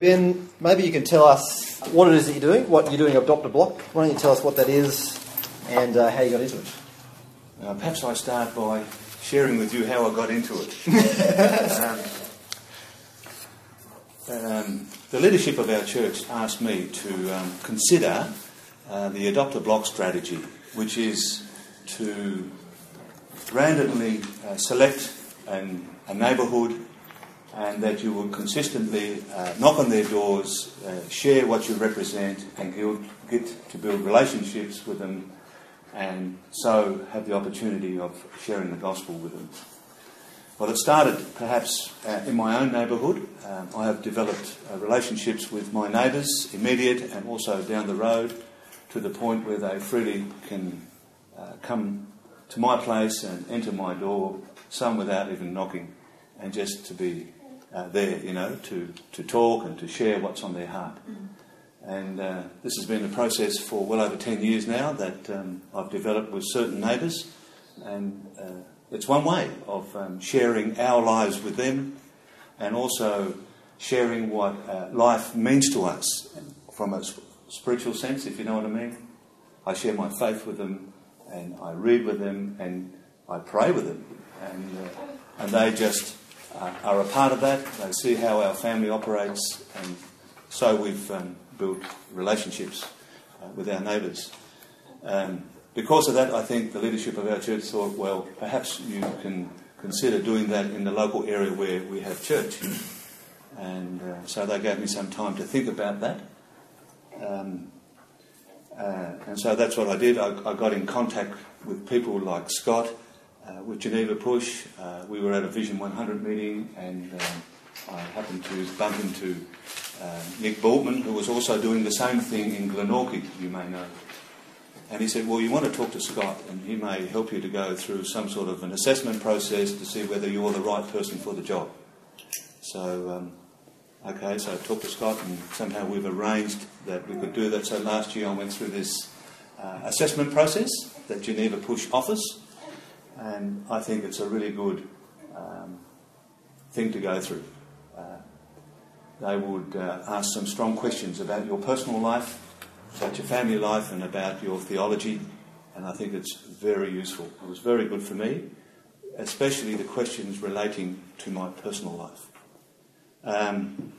Ben, maybe you can tell us what it is that you're doing, what you're doing Adopt a Block. Why don't you tell us what that is and uh, how you got into it? Uh, perhaps I start by sharing with you how I got into it. um, um, the leadership of our church asked me to um, consider uh, the Adopt a Block strategy, which is to randomly uh, select an, a neighbourhood and that you will consistently uh, knock on their doors, uh, share what you represent, and get to build relationships with them, and so have the opportunity of sharing the gospel with them. Well, it started perhaps uh, in my own neighbourhood. Um, I have developed uh, relationships with my neighbours, immediate and also down the road, to the point where they freely can uh, come to my place and enter my door, some without even knocking, and just to be uh, there, you know, to, to talk and to share what's on their heart. And uh, this has been a process for well over 10 years now that um, I've developed with certain neighbours. And uh, it's one way of um, sharing our lives with them and also sharing what uh, life means to us from a spiritual sense, if you know what I mean. I share my faith with them and I read with them and I pray with them. And, uh, and they just uh, are a part of that. They see how our family operates, and so we've um, built relationships uh, with our neighbours. Um, because of that, I think the leadership of our church thought, well, perhaps you can consider doing that in the local area where we have church. And uh, so they gave me some time to think about that. Um, uh, and so that's what I did. I, I got in contact with people like Scott uh, with Geneva Push. Uh, we were at a Vision 100 meeting and um, I happened to bump into uh, Nick Boltman, who was also doing the same thing in Glenorchy, you may know. And he said, Well, you want to talk to Scott, and he may help you to go through some sort of an assessment process to see whether you're the right person for the job. So, um, okay, so I talked to Scott, and somehow we've arranged that we could do that. So last year I went through this uh, assessment process that Geneva Push offers and I think it's a really good um, thing to go through. Uh, they would uh, ask some strong questions about your personal life, about your family life, and about your theology, and I think it's very useful. It was very good for me, especially the questions relating to my personal life. Um,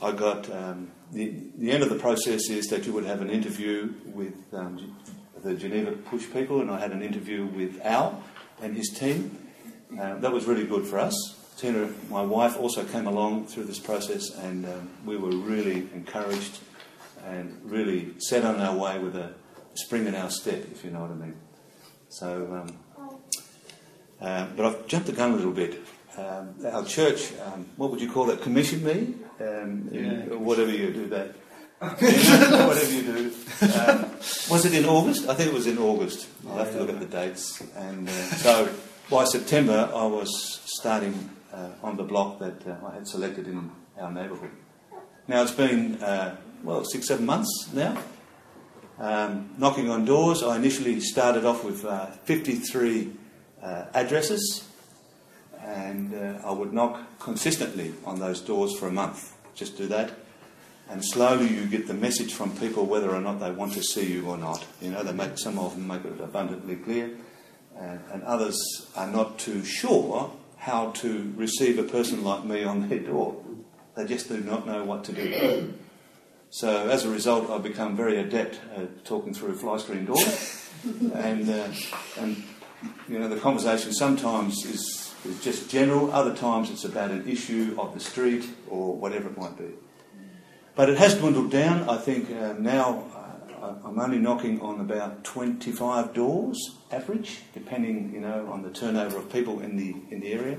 I got um, the, the end of the process is that you would have an interview with um, the Geneva Push people, and I had an interview with Al, and his team. Uh, that was really good for us. Tina, my wife, also came along through this process, and um, we were really encouraged and really set on our way with a spring in our step, if you know what I mean. So, um, uh, but I've jumped the gun a little bit. Um, our church, um, what would you call it? Commission me, um, yeah. whatever you do that. Whatever you do. Um, was it in August? I think it was in August. I'll have to look at the dates. And uh, so by September, I was starting uh, on the block that uh, I had selected in our neighbourhood. Now it's been, uh, well, six, seven months now. Um, knocking on doors, I initially started off with uh, 53 uh, addresses, and I would knock consistently on those doors for a month. Just do that and slowly you get the message from people whether or not they want to see you or not. You know, they make some of them make it abundantly clear, and, and others are not too sure how to receive a person like me on their door. They just do not know what to do. So as a result, I've become very adept at talking through fly screen doors, and uh, and you know the conversation sometimes is, is just general. Other times it's about an issue of the street or whatever it might be. But it has dwindled down. I think uh, now uh, I'm only knocking on about 25 doors average, depending, you know, on the turnover of people in the in the area,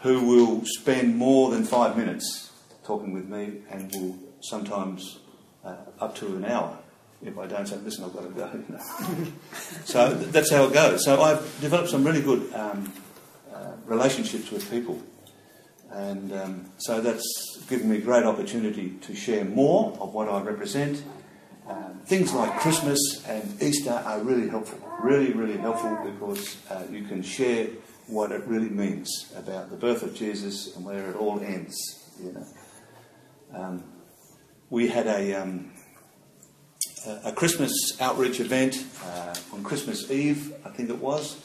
who will spend more than five minutes talking with me, and will sometimes uh, up to an hour. If I don't say, listen, I've got to go. So that's how it goes. So I've developed some really good um, uh, relationships with people. And um, so that's given me a great opportunity to share more of what I represent. Um, things like Christmas and Easter are really helpful, really, really helpful because uh, you can share what it really means about the birth of Jesus and where it all ends. You know. Um, we had a, um, a Christmas outreach event uh, on Christmas Eve, I think it was,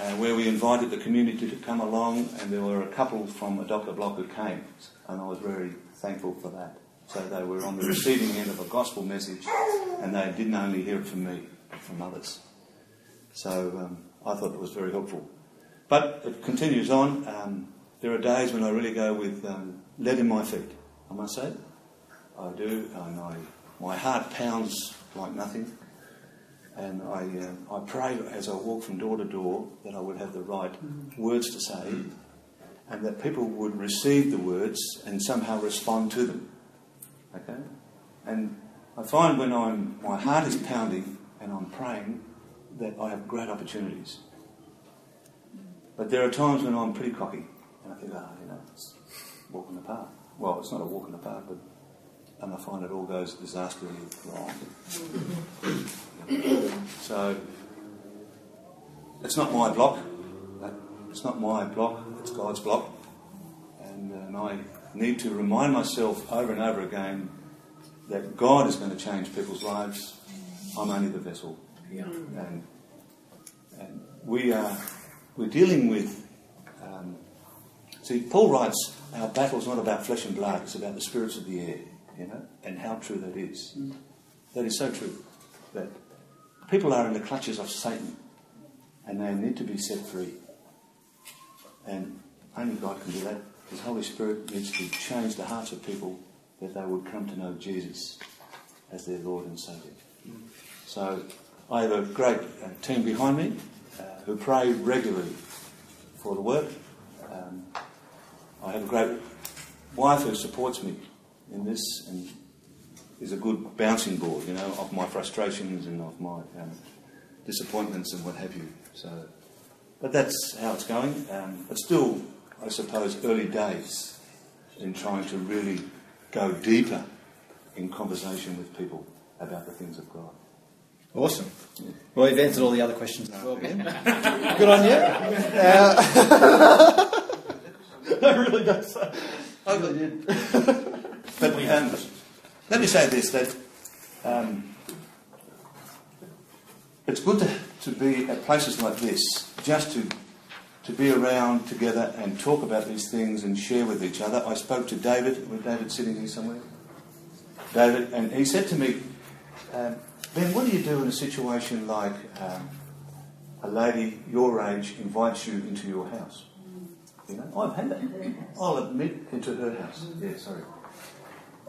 uh, where we invited the community to come along, and there were a couple from a Block who came, and I was very thankful for that. So they were on the receiving end of a gospel message, and they didn't only hear it from me, but from others. So um, I thought it was very helpful. But it continues on. Um, there are days when I really go with um, lead in my feet, I must say. I do, and I, my heart pounds like nothing. And I, uh, I pray as I walk from door to door that I would have the right words to say and that people would receive the words and somehow respond to them. Okay? And I find when I'm, my heart is pounding and I'm praying that I have great opportunities. But there are times when I'm pretty cocky and I think, ah, oh, you know, it's walk in the path. Well, it's not a walk in the park, but and I find it all goes disastrously wrong. so it's not my block. It's not my block. It's God's block, and, and I need to remind myself over and over again that God is going to change people's lives. I'm only the vessel. Yeah. And, and we are we're dealing with. Um, see, Paul writes, "Our battle is not about flesh and blood; it's about the spirits of the air." You know, and how true that is. Mm. That is so true. That people are in the clutches of Satan, and they need to be set free. And only God can do that. His Holy Spirit needs to change the hearts of people that they would come to know Jesus as their Lord and Saviour. So I have a great uh, team behind me uh, who pray regularly for the work. Um, I have a great wife who supports me in this and is a good bouncing board, you know, of my frustrations and of my um, disappointments and what have you. So, but that's how it's going. Um, but still, I suppose, early days in trying to really go deeper in conversation with people about the things of God. Awesome. Yeah. Well, you've answered all the other questions as well, Ben. Good on you. Uh, no, really don't. I really did. But um, let me say this: that um, it's good to, to be at places like this, just to to be around together and talk about these things and share with each other. I spoke to David, with David sitting here somewhere. David, and he said to me, um, Ben, what do you do in a situation like um, a lady your age invites you into your house? You know, I've had that. I'll admit into her house. Yeah, sorry.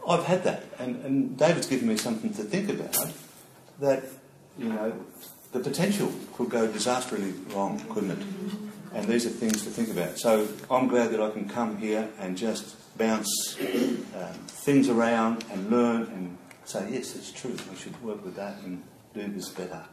I've had that, and, and David's given me something to think about. That you know, the potential could go disastrously wrong, couldn't it? And these are things to think about. So I'm glad that I can come here and just bounce um, things around and learn and say, yes, it's true, we should work with that and do this better.